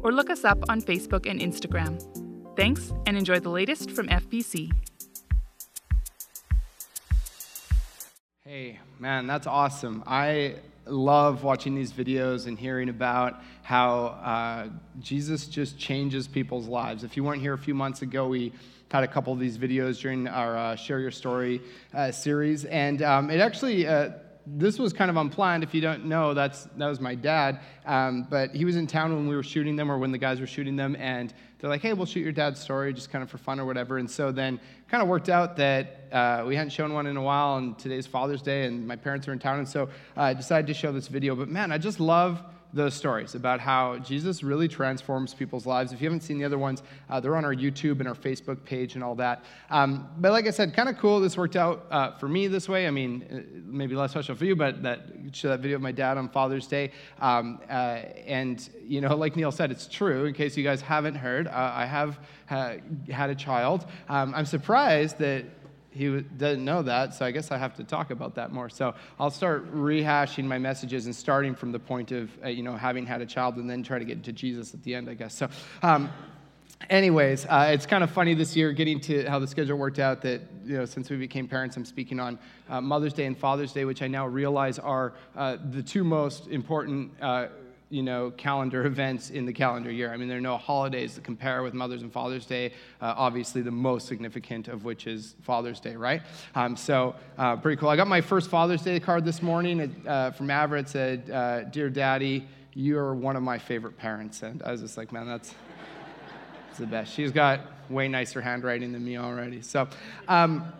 or look us up on Facebook and Instagram. Thanks, and enjoy the latest from FBC. Hey, man, that's awesome. I love watching these videos and hearing about how uh, Jesus just changes people's lives. If you weren't here a few months ago, we had a couple of these videos during our uh, Share Your Story uh, series, and um, it actually uh, this was kind of unplanned. If you don't know, that's that was my dad. Um, but he was in town when we were shooting them, or when the guys were shooting them, and they're like, "Hey, we'll shoot your dad's story, just kind of for fun or whatever." And so then, kind of worked out that uh, we hadn't shown one in a while, and today's Father's Day, and my parents are in town, and so I decided to show this video. But man, I just love those stories about how Jesus really transforms people's lives. If you haven't seen the other ones, uh, they're on our YouTube and our Facebook page and all that. Um, but like I said, kind of cool. This worked out uh, for me this way. I mean, uh, maybe less special for you, but that show that video of my dad on Father's Day. Um, uh, and you know, like Neil said, it's true. In case you guys haven't heard, uh, I have had a child. Um, I'm surprised that he doesn't know that, so I guess I have to talk about that more. So I'll start rehashing my messages and starting from the point of, uh, you know, having had a child and then try to get to Jesus at the end, I guess. So, um, anyways, uh, it's kind of funny this year getting to how the schedule worked out that, you know, since we became parents, I'm speaking on uh, Mother's Day and Father's Day, which I now realize are uh, the two most important uh, you know, calendar events in the calendar year. I mean, there are no holidays to compare with Mother's and Father's Day, uh, obviously the most significant of which is Father's Day, right? Um, so, uh, pretty cool. I got my first Father's Day card this morning uh, from Avra. It said, uh, Dear Daddy, you're one of my favorite parents. And I was just like, man, that's, that's the best. She's got way nicer handwriting than me already. So, um,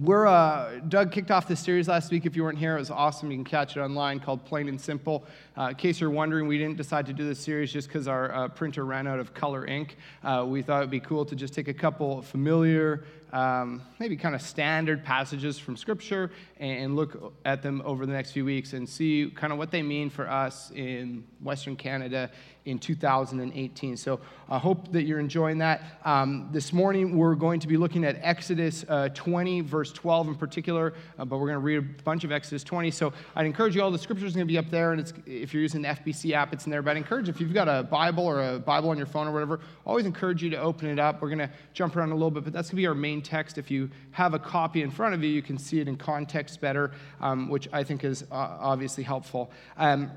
we're, uh, Doug kicked off this series last week. If you weren't here, it was awesome. You can catch it online called Plain and Simple. Uh, in case you're wondering, we didn't decide to do this series just because our uh, printer ran out of color ink. Uh, we thought it'd be cool to just take a couple familiar, um, maybe kind of standard passages from Scripture and look at them over the next few weeks and see kind of what they mean for us in Western Canada in 2018. So I hope that you're enjoying that. Um, this morning, we're going to be looking at Exodus uh, 20, verse 12 in particular, uh, but we're going to read a bunch of Exodus 20. So I'd encourage you all, the scripture is going to be up there, and if you're using the FBC app, it's in there. But I'd encourage if you've got a Bible or a Bible on your phone or whatever, always encourage you to open it up. We're going to jump around a little bit, but that's going to be our main text. If you have a copy in front of you, you can see it in context better, um, which I think is uh, obviously helpful. Um,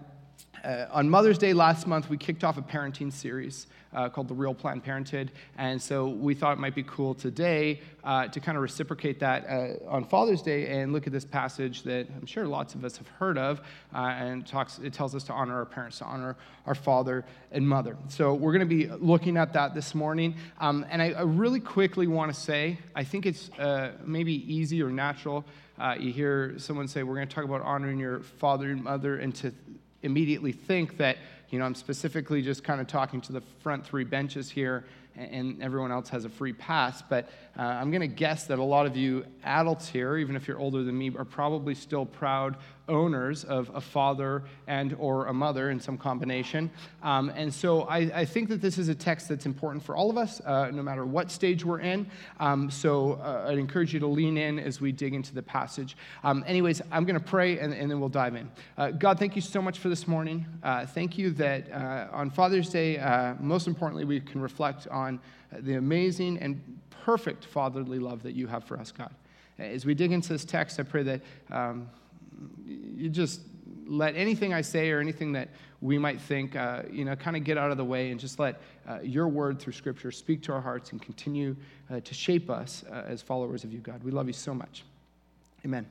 uh, on Mother's Day last month, we kicked off a parenting series uh, called The Real Planned Parenthood. And so we thought it might be cool today uh, to kind of reciprocate that uh, on Father's Day and look at this passage that I'm sure lots of us have heard of. Uh, and talks, it tells us to honor our parents, to honor our father and mother. So we're going to be looking at that this morning. Um, and I, I, really quickly want to say I think it's uh, maybe easy or natural. you hear someone say, We're going to talk about honoring your father and mother, and to immediately think that, you know, I'm specifically just kind of talking to the front three benches here and everyone else has a free pass. But uh, I'm going to guess that a lot of you adults here, even if you're older than me, are probably still proud owners of a father and or a mother in some combination. Um, and so I, I, think that this is a text that's important for all of us uh, no matter what stage we're in. Um, so uh, i'd encourage you to lean in as we dig into the passage. Um, anyways i'm going to pray and, and, then we'll dive in. Uh, god thank you so much for this morning. Uh, thank you that uh, on father's day uh, most importantly we can reflect on the amazing and perfect fatherly love that you have for us god. As we dig into this text i pray that um, you just let anything I say or anything that we might think, uh, you know, kind of get out of the way and just let uh, your word through Scripture speak to our hearts and continue uh, to shape us uh, as followers of you, God. We love you so much. Amen.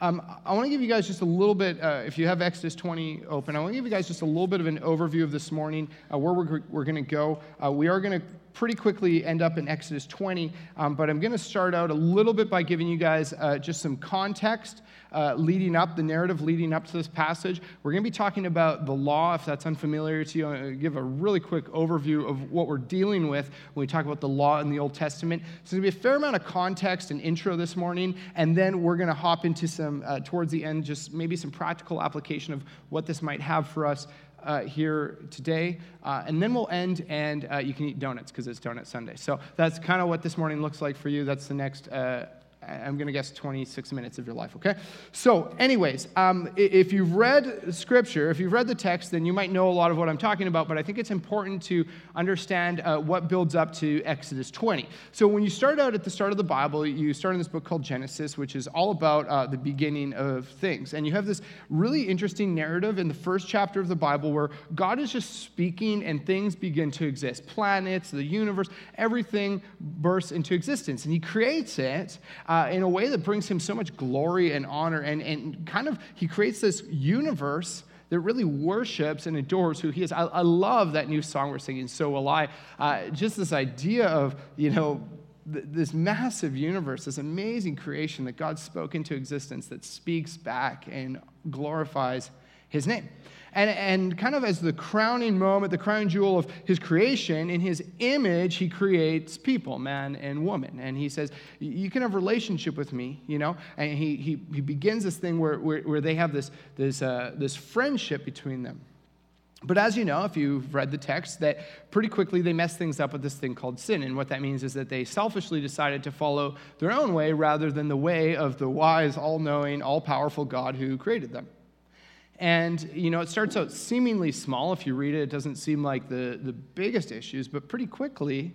Um, I want to give you guys just a little bit, uh, if you have Exodus 20 open, I want to give you guys just a little bit of an overview of this morning, uh, where we're, we're going to go. we are going to pretty quickly end up in Exodus 20, um, but I'm going to start out a little bit by giving you guys uh, just some context uh, leading up, the narrative leading up to this passage. We're going to be talking about the law, if that's unfamiliar to you. Going to give a really quick overview of what we're dealing with when we talk about the law in the Old Testament. So there's going to be a fair amount of context and intro this morning, and then we're going to hop into some, uh, towards the end, just maybe some practical application of what this might have for us uh, here today. Uh, and then we'll end, and uh, you can eat donuts because it's Donut Sunday. So that's kind of what this morning looks like for you. That's the next uh, I'm going to guess 26 minutes of your life, okay? So, anyways, um, if you've read scripture, if you've read the text, then you might know a lot of what I'm talking about, but I think it's important to understand uh, what builds up to Exodus 20. So, when you start out at the start of the Bible, you start in this book called Genesis, which is all about uh, the beginning of things. And you have this really interesting narrative in the first chapter of the Bible where God is just speaking and things begin to exist planets, the universe, everything bursts into existence. And He creates it. Uh, uh, in a way that brings him so much glory and honor. And, and kind of, he creates this universe that really worships and adores who he is. I, I love that new song we're singing, So Will I. Uh, just this idea of, you know, th- this massive universe, this amazing creation that God spoke into existence that speaks back and glorifies his name. And, and kind of as the crowning moment, the crown jewel of his creation, in his image, he creates people, man and woman. And he says, You can have relationship with me, you know? And he, he, he begins this thing where, where, where they have this, this, uh, this friendship between them. But as you know, if you've read the text, that pretty quickly they mess things up with this thing called sin. And what that means is that they selfishly decided to follow their own way rather than the way of the wise, all knowing, all powerful God who created them. And, you know, it starts out seemingly small. If you read it, it doesn't seem like the, the biggest issues, but pretty quickly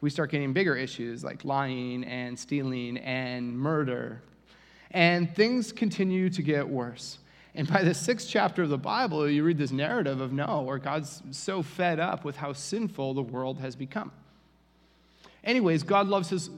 we start getting bigger issues like lying and stealing and murder. And things continue to get worse. And by the sixth chapter of the Bible, you read this narrative of Noah, where God's so fed up with how sinful the world has become. Anyways, God loves his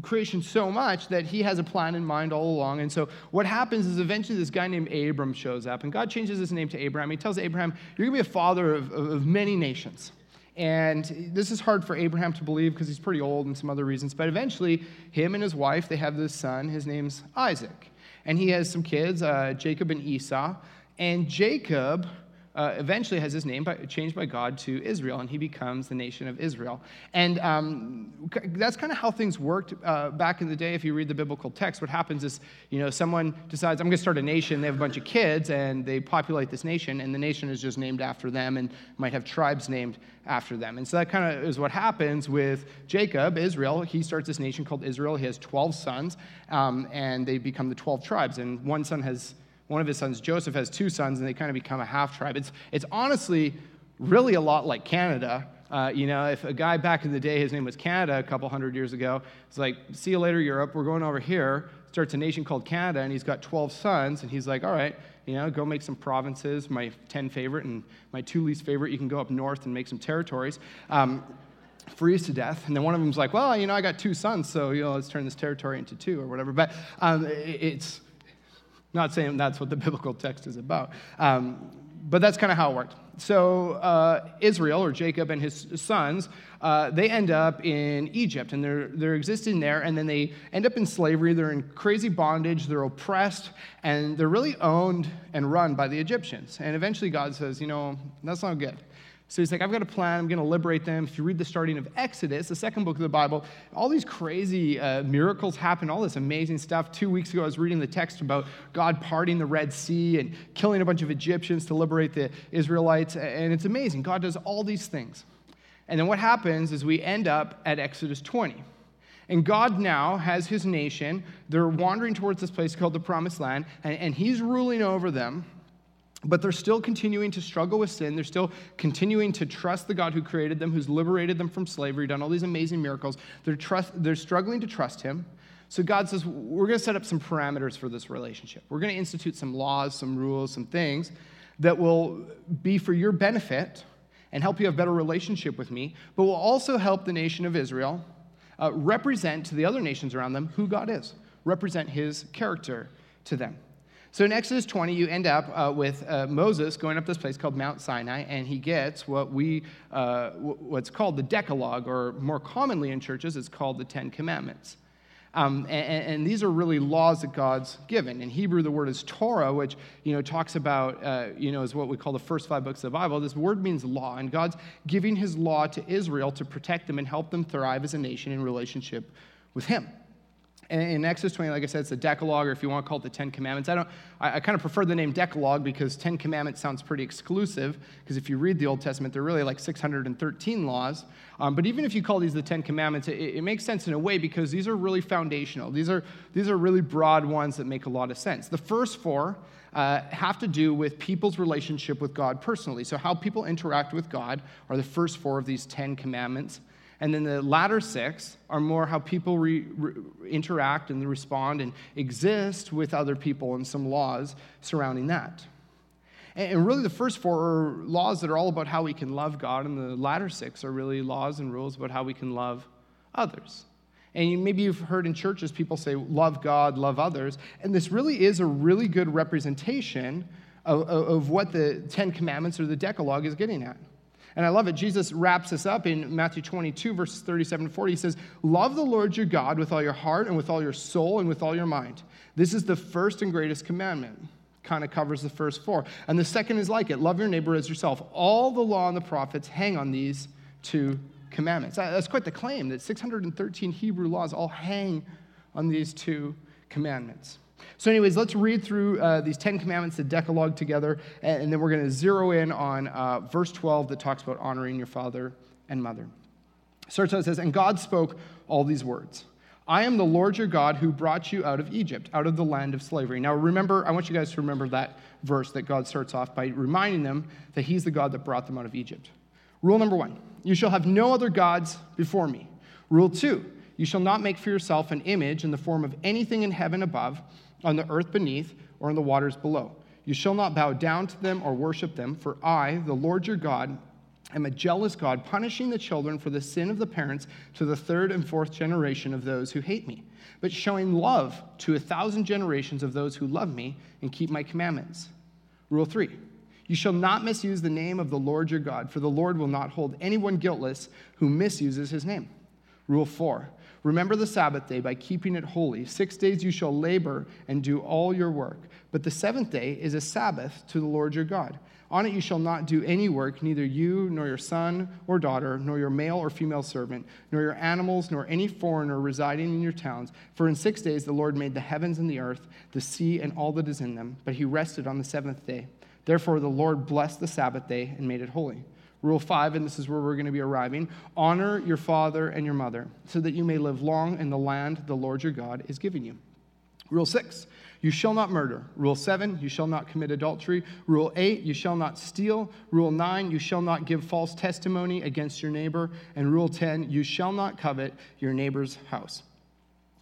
creation so much that he has a plan in mind all along. And so what happens is eventually this guy named Abram shows up, and God changes his name to Abraham. He tells Abraham, You're going to be a father of, of many nations. And this is hard for Abraham to believe because he's pretty old and some other reasons. But eventually, him and his wife, they have this son. His name's Isaac. And he has some kids, uh, Jacob and Esau. And Jacob uh, eventually has his name by, changed by God to Israel, and he becomes the nation of Israel. And um, that's kind of how things worked uh, back in the day. If you read the biblical text, what happens is, you know, someone decides, I'm going to start a nation. They have a bunch of kids, and they populate this nation, and the nation is just named after them and might have tribes named after them. And so that kind of is what happens with Jacob, Israel. He starts this nation called Israel. He has 12 sons, um, and they become the 12 tribes. And one son has one of his sons, Joseph, has two sons, and they kind of become a half tribe. It's, it's honestly really a lot like Canada. Uh, you know, if a guy back in the day, his name was Canada a couple hundred years ago, it's like, see you later, Europe, we're going over here, starts a nation called Canada, and he's got 12 sons, and he's like, all right, you know, go make some provinces, my 10 favorite, and my two least favorite, you can go up north and make some territories. Um, freeze to death. And then one of them's like, well, you know, I got two sons, so, you know, let's turn this territory into two or whatever. But um, it's, not saying that's what the biblical text is about, um, but that's kind of how it worked. So uh, Israel, or Jacob and his sons, uh, they end up in Egypt, and they're, they're existing there, and then they end up in slavery. They're in crazy bondage, they're oppressed, and they're really owned and run by the Egyptians. And eventually God says, you know, that's not good. So he's like, I've got a plan. I'm going to liberate them. If you read the starting of Exodus, the second book of the Bible, all these crazy uh, miracles happen, all this amazing stuff. Two weeks ago, I was reading the text about God parting the Red Sea and killing a bunch of Egyptians to liberate the Israelites. And it's amazing. God does all these things. And then what happens is we end up at Exodus 20. And God now has his nation. They're wandering towards this place called the Promised Land, and, and he's ruling over them. But they're still continuing to struggle with sin. They're still continuing to trust the God who created them, who's liberated them from slavery, done all these amazing miracles. They're, trust, they're struggling to trust Him. So God says, We're going to set up some parameters for this relationship. We're going to institute some laws, some rules, some things that will be for your benefit and help you have better relationship with me, but will also help the nation of Israel uh, represent to the other nations around them who God is, represent His character to them. So in Exodus 20, you end up uh, with uh, Moses going up this place called Mount Sinai, and he gets what we, uh, what's called the Decalogue, or more commonly in churches, it's called the Ten Commandments. Um, and, and, these are really laws that God's given. In Hebrew, the word is Torah, which you know talks about uh, you know is what we call the first five books of the Bible. This word means law, and God's giving His law to Israel to protect them and help them thrive as a nation in relationship with Him in Exodus 20, like I said, it's the Decalogue, or if you want to call it the Ten Commandments. I don't. I, I kind of prefer the name Decalogue because Ten Commandments sounds pretty exclusive. Because if you read the Old Testament, they're really like 613 laws. Um, but even if you call these the Ten Commandments, it, it, makes sense in a way because these are really foundational. These are these are really broad ones that make a lot of sense. The first four uh, have to do with people's relationship with God personally. So how people interact with God are the first four of these Ten Commandments. And then the latter six are more how people re, re, interact and respond and exist with other people and some laws surrounding that. And, really, the first four are laws that are all about how we can love God, and the latter six are really laws and rules about how we can love others. And maybe you've heard in churches people say, love God, love others. And this really is a really good representation of, of what the Ten Commandments or the Decalogue is getting at. And I love it. Jesus wraps this up in Matthew 22, verses 37 and 40. He says, Love the Lord your God with all your heart and with all your soul and with all your mind. This is the first and greatest commandment. Kind of covers the first four. And the second is like it love your neighbor as yourself. All the law and the prophets hang on these two commandments. That's quite the claim that 613 Hebrew laws all hang on these two commandments. So, anyways, let's read through uh, these Ten Commandments, the Decalogue together, and, and then we're going to zero in on uh, verse 12 that talks about honoring your father and mother. Starts out, says, And God spoke all these words. I am the Lord your God who brought you out of Egypt, out of the land of slavery. Now, remember, I want you guys to remember that verse that God starts off by reminding them that He's the God that brought them out of Egypt. Rule number one you shall have no other gods before me. Rule two you shall not make for yourself an image in the form of anything in heaven above on the earth beneath, or in the waters below. You shall not bow down to them or worship them, for I, the Lord your God, am a jealous God, punishing the children for the sin of the parents to the third and fourth generation of those who hate me, but showing love to a thousand generations of those who love me and keep my commandments. Rule three. You shall not misuse the name of the Lord your God, for the Lord will not hold anyone guiltless who misuses his name. Rule four. Remember the Sabbath day by keeping it holy. Six days you shall labor and do all your work. But the seventh day is a Sabbath to the Lord your God. On it you shall not do any work, neither you, nor your son or daughter, nor your male or female servant, nor your animals, nor any foreigner residing in your towns. For in six days the Lord made the heavens and the earth, the sea, and all that is in them. But he rested on the seventh day. Therefore the Lord blessed the Sabbath day and made it holy. Rule five, and this is where we're going to be arriving honor your father and your mother, so that you may live long in the land the Lord your God is giving you. Rule six, you shall not murder. Rule seven, you shall not commit adultery. Rule eight, you shall not steal. Rule nine, you shall not give false testimony against your neighbor. And rule 10, you shall not covet your neighbor's house.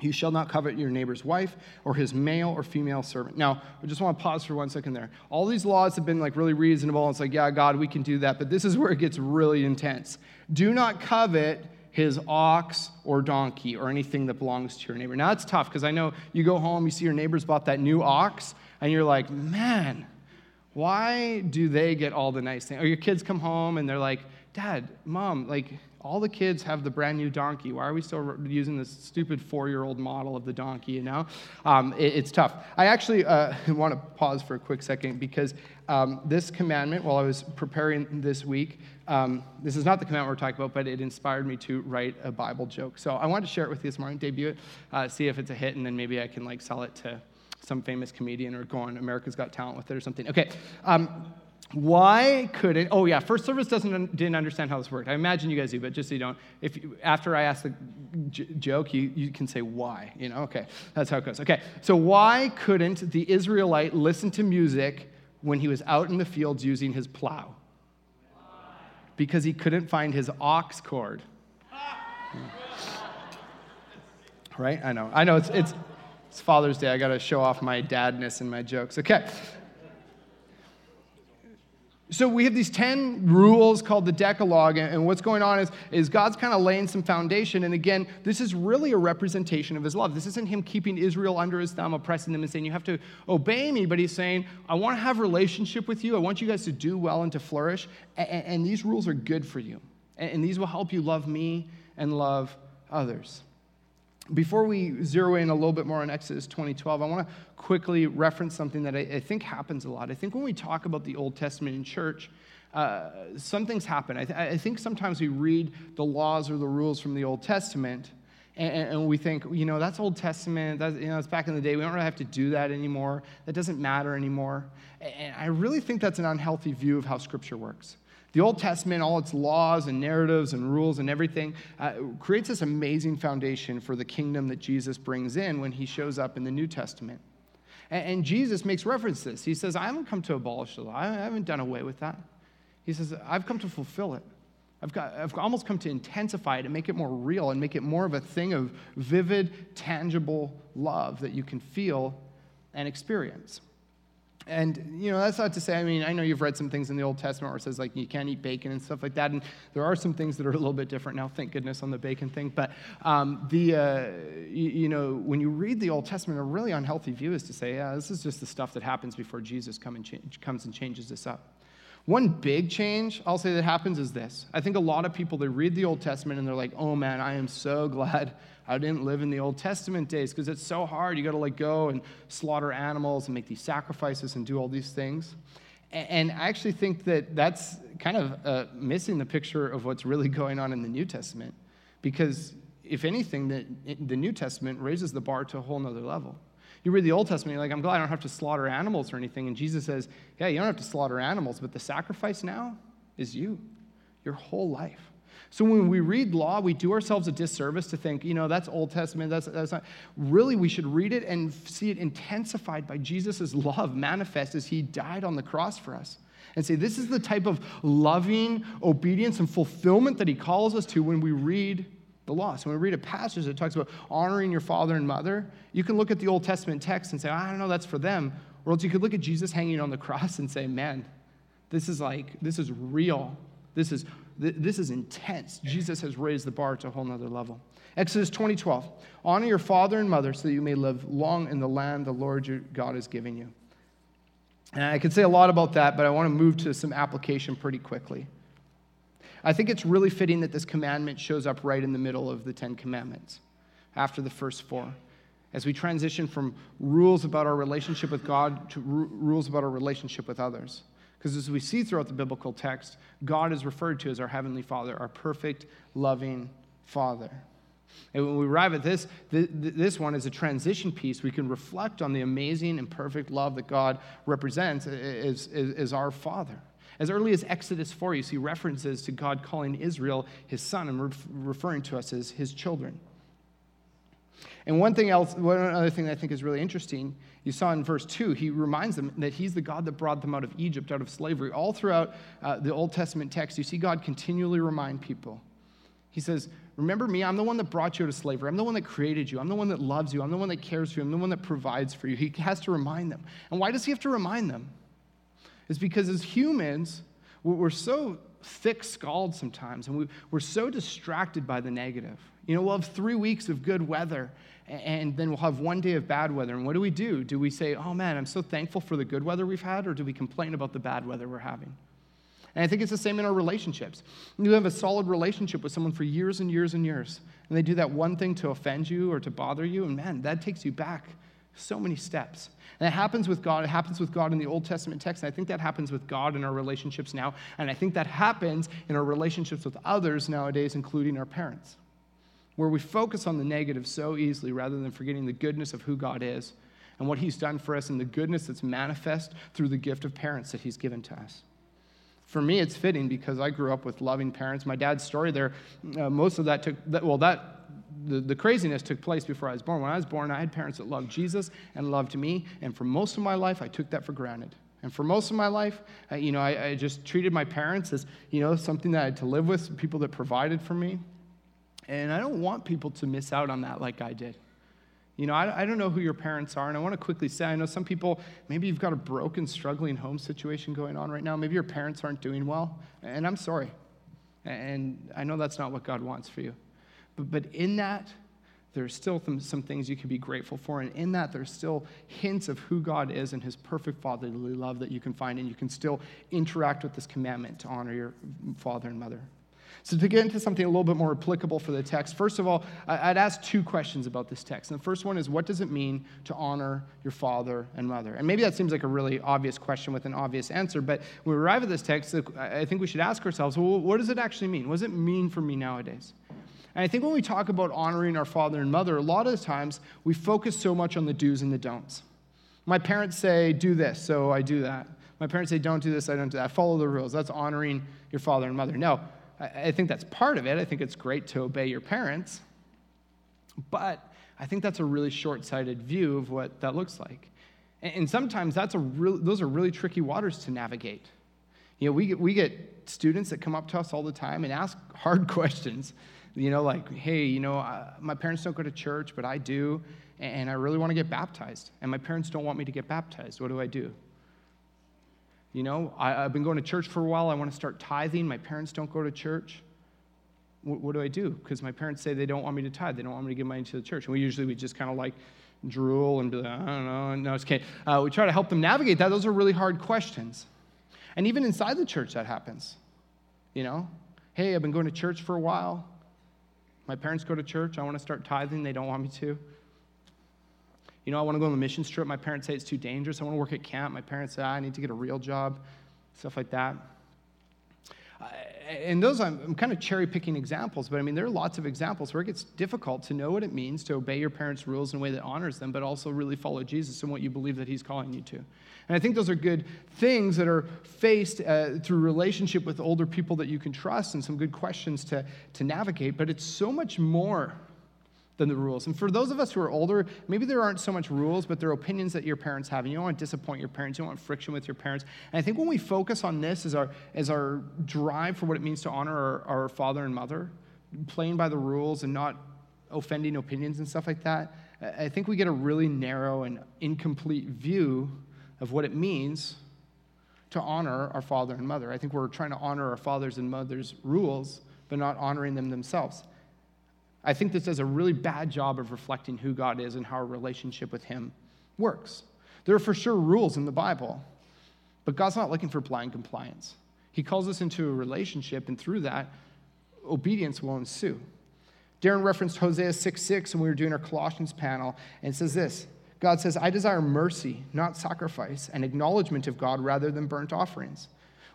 You shall not covet your neighbor's wife or his male or female servant. Now, I just want to pause for one second there. All these laws have been like really reasonable. It's like, yeah, God, we can do that. But this is where it gets really intense. Do not covet his ox or donkey or anything that belongs to your neighbor. Now, it's tough because I know you go home, you see your neighbors bought that new ox, and you're like, man, why do they get all the nice things? Or your kids come home and they're like, Dad, Mom, like, all the kids have the brand new donkey. Why are we still using this stupid four year old model of the donkey, you know? Um, it, it's tough. I actually uh, want to pause for a quick second because um, this commandment, while I was preparing this week, um, this is not the commandment we're talking about, but it inspired me to write a Bible joke. So I wanted to share it with you this morning, debut it, uh, see if it's a hit, and then maybe I can like sell it to some famous comedian or go on America's Got Talent with it or something. Okay. Um, why couldn't? Oh yeah, first service doesn't didn't understand how this worked. I imagine you guys do, but just so you don't, if you, after I ask the j- joke, you, you can say why. You know, okay, that's how it goes. Okay, so why couldn't the Israelite listen to music when he was out in the fields using his plow? Because he couldn't find his ox cord. right? I know. I know. It's it's it's Father's Day. I got to show off my dadness and my jokes. Okay. So we have these 10 rules called the Decalogue, and what's going on is, is God's kind of laying some foundation. And again, this is really a representation of his love. This isn't him keeping Israel under his thumb, oppressing them and saying, you have to obey me, but he's saying, I want to have a relationship with you. I want you guys to do well and to flourish. And, and these rules are good for you. And, and these will help you love me and love others. Before we zero in a little bit more on Exodus 2012, I want to quickly reference something that I, I, think happens a lot. I think when we talk about the Old Testament in church, uh, some things happen. I, th- I, think sometimes we read the laws or the rules from the Old Testament, and, and we think, you know, that's Old Testament. That's, you know, it's back in the day. We don't really have to do that anymore. That doesn't matter anymore. And I really think that's an unhealthy view of how Scripture works. The Old Testament, all its laws and narratives and rules and everything, uh, creates this amazing foundation for the kingdom that Jesus brings in when he shows up in the New Testament. And, and Jesus makes reference to this. He says, I haven't come to abolish the law, I haven't done away with that. He says, I've come to fulfill it. I've, got, I've almost come to intensify it and make it more real and make it more of a thing of vivid, tangible love that you can feel and experience. And, you know, that's not to say, I mean, I know you've read some things in the Old Testament where it says, like, you can't eat bacon and stuff like that. And there are some things that are a little bit different now, thank goodness, on the bacon thing. But, um, the, uh, you, you, know, when you read the Old Testament, a really unhealthy view is to say, yeah, this is just the stuff that happens before Jesus come and comes and changes this up. One big change I'll say that happens is this. I think a lot of people, they read the Old Testament and they're like, oh man, I am so glad I didn't live in the Old Testament days because it's so hard. You got to like go and slaughter animals and make these sacrifices and do all these things. And I actually think that that's kind of uh, missing the picture of what's really going on in the New Testament. Because if anything, the, the New Testament raises the bar to a whole nother level. You read the Old Testament, you're like, I'm glad I don't have to slaughter animals or anything. And Jesus says, Yeah, you don't have to slaughter animals, but the sacrifice now is you, your whole life. So when we read law, we do ourselves a disservice to think, you know, that's Old Testament, that's, that's not. Really, we should read it and see it intensified by Jesus' love manifest as he died on the cross for us. And say, this is the type of loving obedience and fulfillment that he calls us to when we read the law. So when we read a passage that talks about honoring your father and mother, you can look at the Old Testament text and say, I don't know, that's for them. Or else you could look at Jesus hanging on the cross and say, man, this is like, this is real. This is this is intense. Jesus has raised the bar to a whole nother level. Exodus 20, 12. Honor your father and mother so that you may live long in the land the Lord your God is giving you. And I could say a lot about that, but I want to move to some application pretty quickly. I think it's really fitting that this commandment shows up right in the middle of the Ten Commandments, after the first four. As we transition from rules about our relationship with God to r- rules about our relationship with others. Because as we see throughout the biblical text, God is referred to as our Heavenly Father, our perfect, loving Father. And when we arrive at this, this one is a transition piece. We can reflect on the amazing and perfect love that God represents as, as, as our Father. As early as Exodus 4, you see references to God calling Israel his son and referring to us as his children. And one thing else, one other thing that I think is really interesting, you saw in verse 2, he reminds them that he's the God that brought them out of Egypt, out of slavery. All throughout uh, the Old Testament text, you see God continually remind people. He says, Remember me, I'm the one that brought you out of slavery. I'm the one that created you. I'm the one that loves you. I'm the one that cares for you. I'm the one that provides for you. He has to remind them. And why does he have to remind them? It's because as humans, we're so thick skulled sometimes, and we, we're so distracted by the negative. You know, we'll have three weeks of good weather, and then we'll have one day of bad weather. And what do we do? Do we say, oh man, I'm so thankful for the good weather we've had, or do we complain about the bad weather we're having? And I think it's the same in our relationships. You have a solid relationship with someone for years and years and years, and they do that one thing to offend you or to bother you, and man, that takes you back so many steps. And it happens with God. It happens with God in the Old Testament text. And I think that happens with God in our relationships now. And I think that happens in our relationships with others nowadays, including our parents, where we focus on the negative so easily rather than forgetting the goodness of who God is and what He's done for us and the goodness that's manifest through the gift of parents that He's given to us. For me, it's fitting because I grew up with loving parents. My dad's story there, uh, most of that took, well, that the, the craziness took place before I was born. When I was born, I had parents that loved Jesus and loved me, and for most of my life, I took that for granted. And for most of my life, uh, you know, I, I, just treated my parents as, you know, something that I had to live with, people that provided for me. And I don't want people to miss out on that like I did. You know, I, I don't know who your parents are, and I want to quickly say I know some people, maybe you've got a broken, struggling home situation going on right now. Maybe your parents aren't doing well, and I'm sorry. And I know that's not what God wants for you. But, but in that, there's still some, some things you can be grateful for. And in that, there's still hints of who God is and his perfect fatherly love that you can find. And you can still interact with this commandment to honor your father and mother. So, to get into something a little bit more applicable for the text, first of all, I'd ask two questions about this text. And the first one is what does it mean to honor your father and mother? And maybe that seems like a really obvious question with an obvious answer, but when we arrive at this text, I think we should ask ourselves well, what does it actually mean? What does it mean for me nowadays? And I think when we talk about honoring our father and mother, a lot of times we focus so much on the do's and the don'ts. My parents say, do this, so I do that. My parents say, don't do this, I don't do that. Follow the rules. That's honoring your father and mother. No, I think that's part of it. I think it's great to obey your parents. But I think that's a really short sighted view of what that looks like. And sometimes that's a real, those are really tricky waters to navigate. You know, we get, we get students that come up to us all the time and ask hard questions. You know, like, hey, you know, uh, my parents don't go to church, but I do, and I really want to get baptized. And my parents don't want me to get baptized. What do I do? You know, I, have been going to church for a while. I want to start tithing. My parents don't go to church. What, what do I do? Because my parents say they don't want me to tithe. They don't want me to give money to the church. And we usually we just kind of like drool and be like, I don't know. No, it's okay. Uh, we try to help them navigate that. Those are really hard questions. And even inside the church, that happens. You know, hey, I've been going to church for a while. My parents go to church. I want to start tithing. They don't want me to. You know, I want to go on the mission trip. My parents say it's too dangerous. I want to work at camp. My parents say ah, I need to get a real job, stuff like that. And those, I'm, I'm kind of cherry picking examples, but I mean, there are lots of examples where it gets difficult to know what it means to obey your parents' rules in a way that honors them, but also really follow Jesus and what you believe that He's calling you to. And I think those are good things that are faced uh, through relationship with older people that you can trust and some good questions to, to navigate, but it's so much more than the rules. And for those of us who are older, maybe there aren't so much rules, but there are opinions that your parents have. And you don't want to disappoint your parents, you don't want friction with your parents. And I think when we focus on this as our, as our drive for what it means to honor our, our father and mother, playing by the rules and not offending opinions and stuff like that, I think we get a really narrow and incomplete view of what it means to honor our father and mother. I think we're trying to honor our fathers and mothers' rules, but not honoring them themselves. I think this does a really bad job of reflecting who God is and how our relationship with Him works. There are for sure rules in the Bible, but God's not looking for blind compliance. He calls us into a relationship, and through that, obedience will ensue. Darren referenced Hosea 6 6 when we were doing our Colossians panel, and says this God says, I desire mercy, not sacrifice, and acknowledgement of God rather than burnt offerings.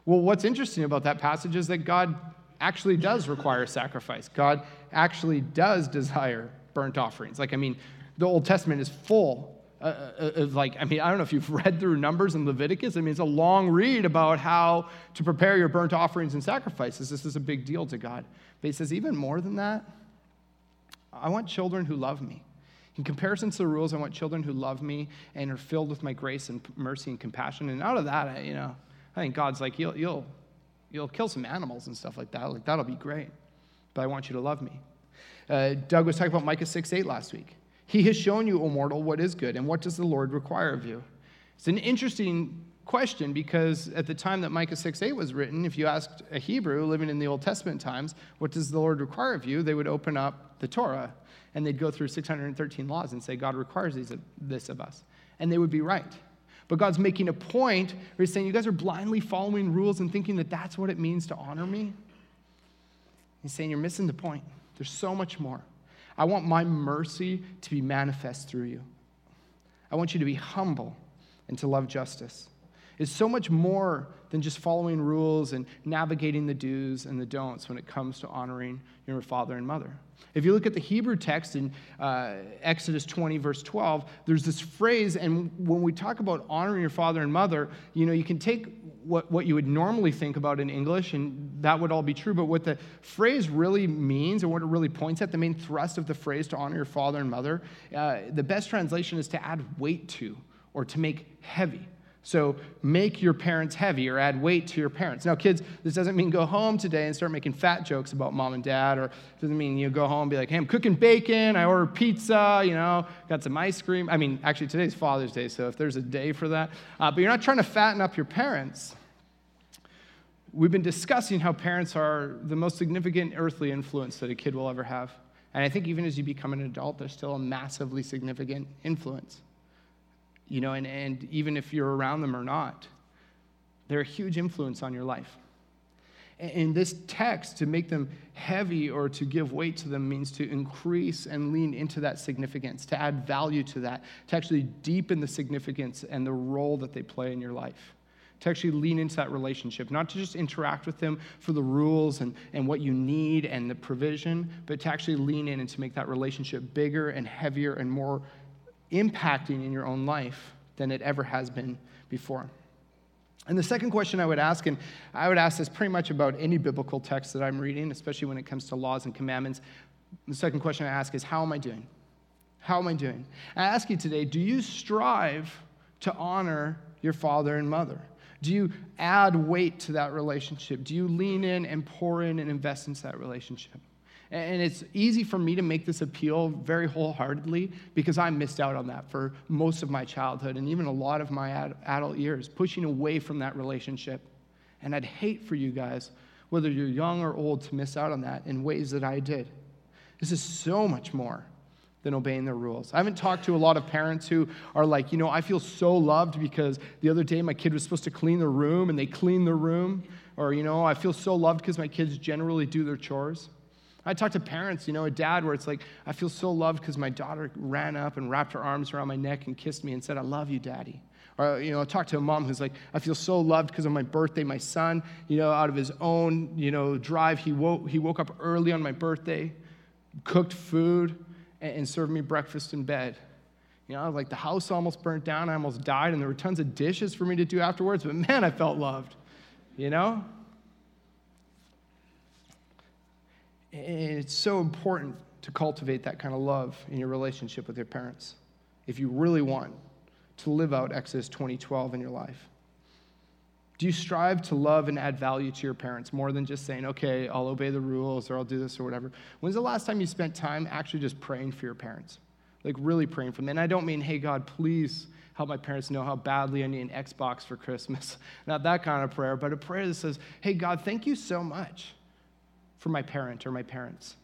Well, what's interesting about that passage is that God actually does require sacrifice. God actually does desire burnt offerings. Like, I mean, the Old Testament is full uh, uh, of like, I mean, I don't know if you've read through Numbers and Leviticus. I mean, it's a long read about how to prepare your burnt offerings and sacrifices. This is a big deal to God. But he says, even more than that, I want children who love me. In comparison to the rules, I want children who love me and are filled with my grace and mercy and compassion. And out of that, I, you know, I think God's like, you'll, you'll, you'll kill some animals and stuff like that. Like, that'll be great. But I want you to love me. Uh, Doug was talking about Micah 6 8 last week. He has shown you, O mortal, what is good, and what does the Lord require of you? It's an interesting question because at the time that Micah 6 8 was written, if you asked a Hebrew living in the Old Testament times, what does the Lord require of you? They would open up the Torah and they'd go through 613 laws and say, God requires these, this of us. And they would be right. But God's making a point where He's saying, You guys are blindly following rules and thinking that that's what it means to honor me. He's saying, You're missing the point. There's so much more. I want my mercy to be manifest through you. I want you to be humble and to love justice. It's so much more than just following rules and navigating the do's and the don'ts when it comes to honoring your father and mother. If you look at the Hebrew text in uh, Exodus 20, verse 12, there's this phrase, and when we talk about honoring your father and mother, you know, you can take what, what you would normally think about in English, and that would all be true, but what the phrase really means and what it really points at, the main thrust of the phrase to honor your father and mother, uh, the best translation is to add weight to or to make heavy. So make your parents heavy or add weight to your parents. Now, kids, this doesn't mean go home today and start making fat jokes about mom and dad, or doesn't mean you go home and be like, hey, I'm cooking bacon, I ordered pizza, you know, got some ice cream. I mean, actually, today's Father's Day, so if there's a day for that. Uh, but you're not trying to fatten up your parents. We've been discussing how parents are the most significant earthly influence that a kid will ever have. And I think even as you become an adult, they're still a massively significant influence you know, and, and even if you're around them or not, they're a huge influence on your life. In this text, to make them heavy or to give weight to them means to increase and lean into that significance, to add value to that, to actually deepen the significance and the role that they play in your life, to actually lean into that relationship, not to just interact with them for the rules and, and what you need and the provision, but to actually lean in and to make that relationship bigger and heavier and more impacting in your own life than it ever has been before. And the second question I would ask, and I would ask this pretty much about any biblical text that I'm reading, especially when it comes to laws and commandments. The second question I ask is, How am I doing? How am I doing? I ask you today, do you strive to honor your father and mother? Do you add weight to that relationship? Do you lean in and pour in and invest into that relationship? And it's easy for me to make this appeal very wholeheartedly because I missed out on that for most of my childhood and even a lot of my ad- adult years, pushing away from that relationship. And I'd hate for you guys, whether you're young or old, to miss out on that in ways that I did. This is so much more than obeying their rules. I haven't talked to a lot of parents who are like, you know, I feel so loved because the other day my kid was supposed to clean the room and they cleaned the room. Or, you know, I feel so loved because my kids generally do their chores. I talk to parents, you know, a dad where it's like, I feel so loved because my daughter ran up and wrapped her arms around my neck and kissed me and said, I love you, daddy. Or, you know, I talk to a mom who's like, I feel so loved because on my birthday, my son, you know, out of his own, you know, drive, he woke, he woke up early on my birthday, cooked food, and, and served me breakfast in bed. You know, like the house almost burnt down, I almost died, and there were tons of dishes for me to do afterwards, but man, I felt loved, you know? It's so important to cultivate that kind of love in your relationship with your parents if you really want to live out Exodus 2012 in your life. Do you strive to love and add value to your parents more than just saying, okay, I'll obey the rules or I'll do this or whatever? When's the last time you spent time actually just praying for your parents? Like really praying for them. And I don't mean, hey, God, please help my parents know how badly I need an Xbox for Christmas. Not that kind of prayer, but a prayer that says, hey, God, thank you so much for my parent or my parents.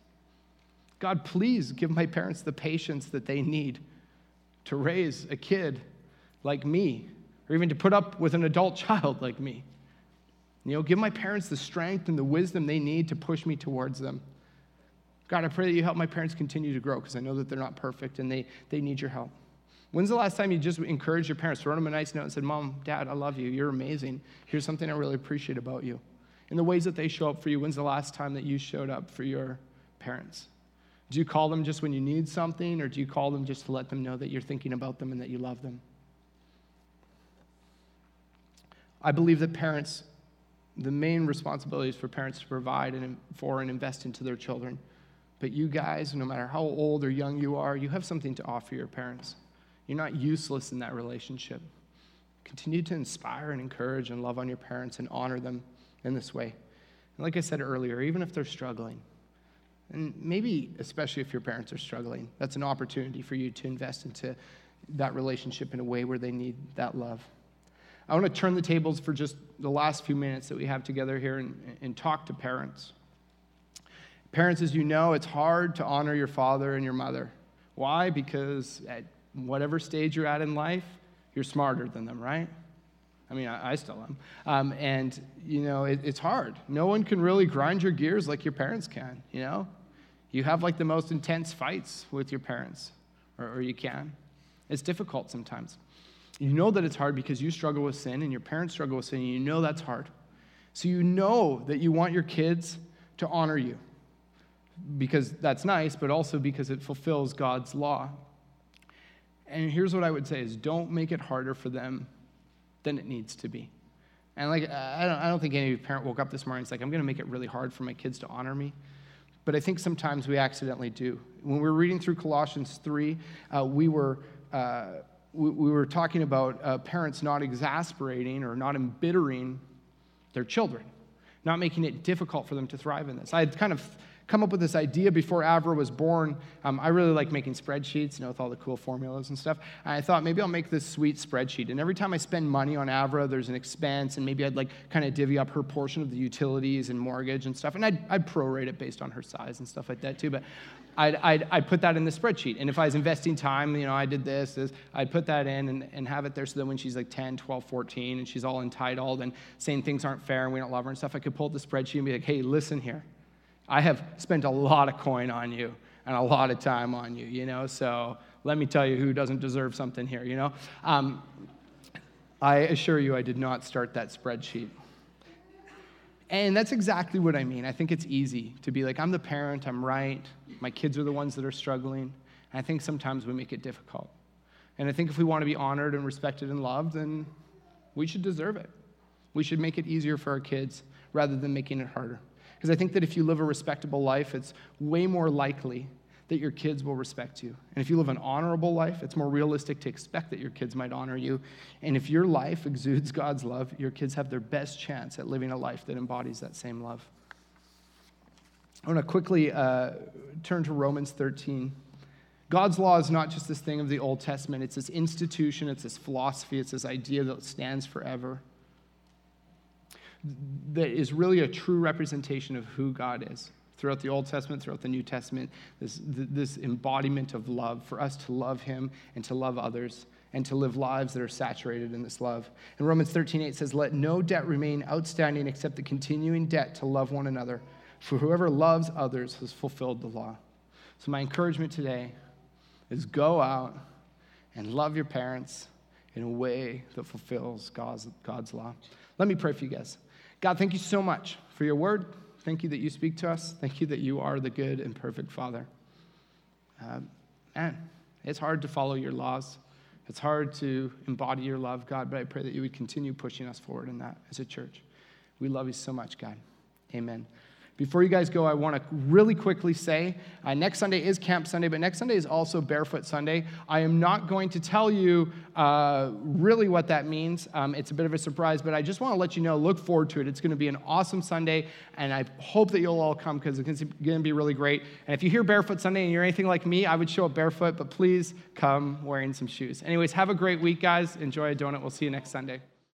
God, please give my parents the patience that they need to raise a kid like me, or even to put up with an adult child like me. You know, give my parents the strength and the wisdom they need to push me towards them. God, I pray that you help my parents continue to grow because I know that they're not perfect and they, they need your help. When's the last time you just encouraged your parents, wrote them a nice note and said, Mom, Dad, I love you. You're amazing. Here's something I really appreciate about you in the ways that they show up for you. When's the last time that you showed up for your parents? Do you call them just when you need something, or do you call them just to let them know that you're thinking about them and that you love them? I believe that parents, the main responsibility is for parents to provide and for and invest into their children. But you guys, no matter how old or young you are, you have something to offer your parents. You're not useless in that relationship. Continue to inspire and encourage and love on your parents and honor them in this way. And like I said earlier, even if they're struggling, and maybe especially if your parents are struggling, that's an opportunity for you to invest into that relationship in a way where they need that love. I want to turn the tables for just the last few minutes that we have together here and, and talk to parents. Parents, as you know, it's hard to honor your father and your mother. Why? Because at whatever stage you're at in life, you're smarter than them, right? I mean, I, I still am. Um, and, you know, it, it's hard. No one can really grind your gears like your parents can, you know? You have like the most intense fights with your parents, or, or you can. It's difficult sometimes. You know that it's hard because you struggle with sin and your parents struggle with sin, and you know that's hard. So you know that you want your kids to honor you because that's nice, but also because it fulfills God's law. And here's what I would say is don't make it harder for them than it needs to be. And like, I don't, I don't think any parent woke up this morning and like, I'm going to make it really hard for my kids to honor me. But I think sometimes we accidentally do. When we were reading through Colossians 3, uh, we were uh, we, we were talking about uh, parents not exasperating or not embittering their children, not making it difficult for them to thrive in this. I had kind of come up with this idea before Avra was born. Um, I really like making spreadsheets, you know, with all the cool formulas and stuff. And I thought maybe I'll make this sweet spreadsheet. And every time I spend money on Avra, there's an expense, and maybe I'd like kind of divvy up her portion of the utilities and mortgage and stuff. And I'd, I'd prorate it based on her size and stuff like that too. But I'd, I'd, I'd, put that in the spreadsheet. And if I was investing time, you know, I did this, this I'd put that in and, and have it there so that when she's like 10, 12, 14, and she's all entitled and saying things aren't fair and we don't love her and stuff, I could pull up the spreadsheet and be like, hey, listen here. I have spent a lot of coin on you and a lot of time on you, you know, so let me tell you who doesn't deserve something here, you know. Um, I assure you, I did not start that spreadsheet. And that's exactly what I mean. I think it's easy to be like, I'm the parent, I'm right, my kids are the ones that are struggling. And I think sometimes we make it difficult. And I think if we want to be honored and respected and loved, then we should deserve it. We should make it easier for our kids rather than making it harder. Because I think that if you live a respectable life, it's way more likely that your kids will respect you. And if you live an honorable life, it's more realistic to expect that your kids might honor you. And if your life exudes God's love, your kids have their best chance at living a life that embodies that same love. I want to quickly uh, turn to Romans 13. God's law is not just this thing of the Old Testament, it's this institution, it's this philosophy, it's this idea that stands forever that is really a true representation of who God is throughout the Old Testament, throughout the New Testament, this, this embodiment of love, for us to love Him and to love others and to live lives that are saturated in this love. And Romans 13, 8 says, Let no debt remain outstanding except the continuing debt to love one another. For whoever loves others has fulfilled the law. So, my encouragement today is go out and love your parents in a way that fulfills God's, God's law. Let me pray for you guys. God, thank you so much for your word. Thank you that you speak to us. Thank you that you are the good and perfect Father. Uh, man, it's hard to follow your laws. It's hard to embody your love, God, but I pray that you would continue pushing us forward in that as a church. We love you so much, God. Amen. Before you guys go, I want to really quickly say uh, next Sunday is Camp Sunday, but next Sunday is also Barefoot Sunday. I am not going to tell you uh, really what that means. Um, it's a bit of a surprise, but I just want to let you know look forward to it. It's going to be an awesome Sunday, and I hope that you'll all come because it's going to be really great. And if you hear Barefoot Sunday and you're anything like me, I would show up barefoot, but please come wearing some shoes. Anyways, have a great week, guys. Enjoy a donut. We'll see you next Sunday.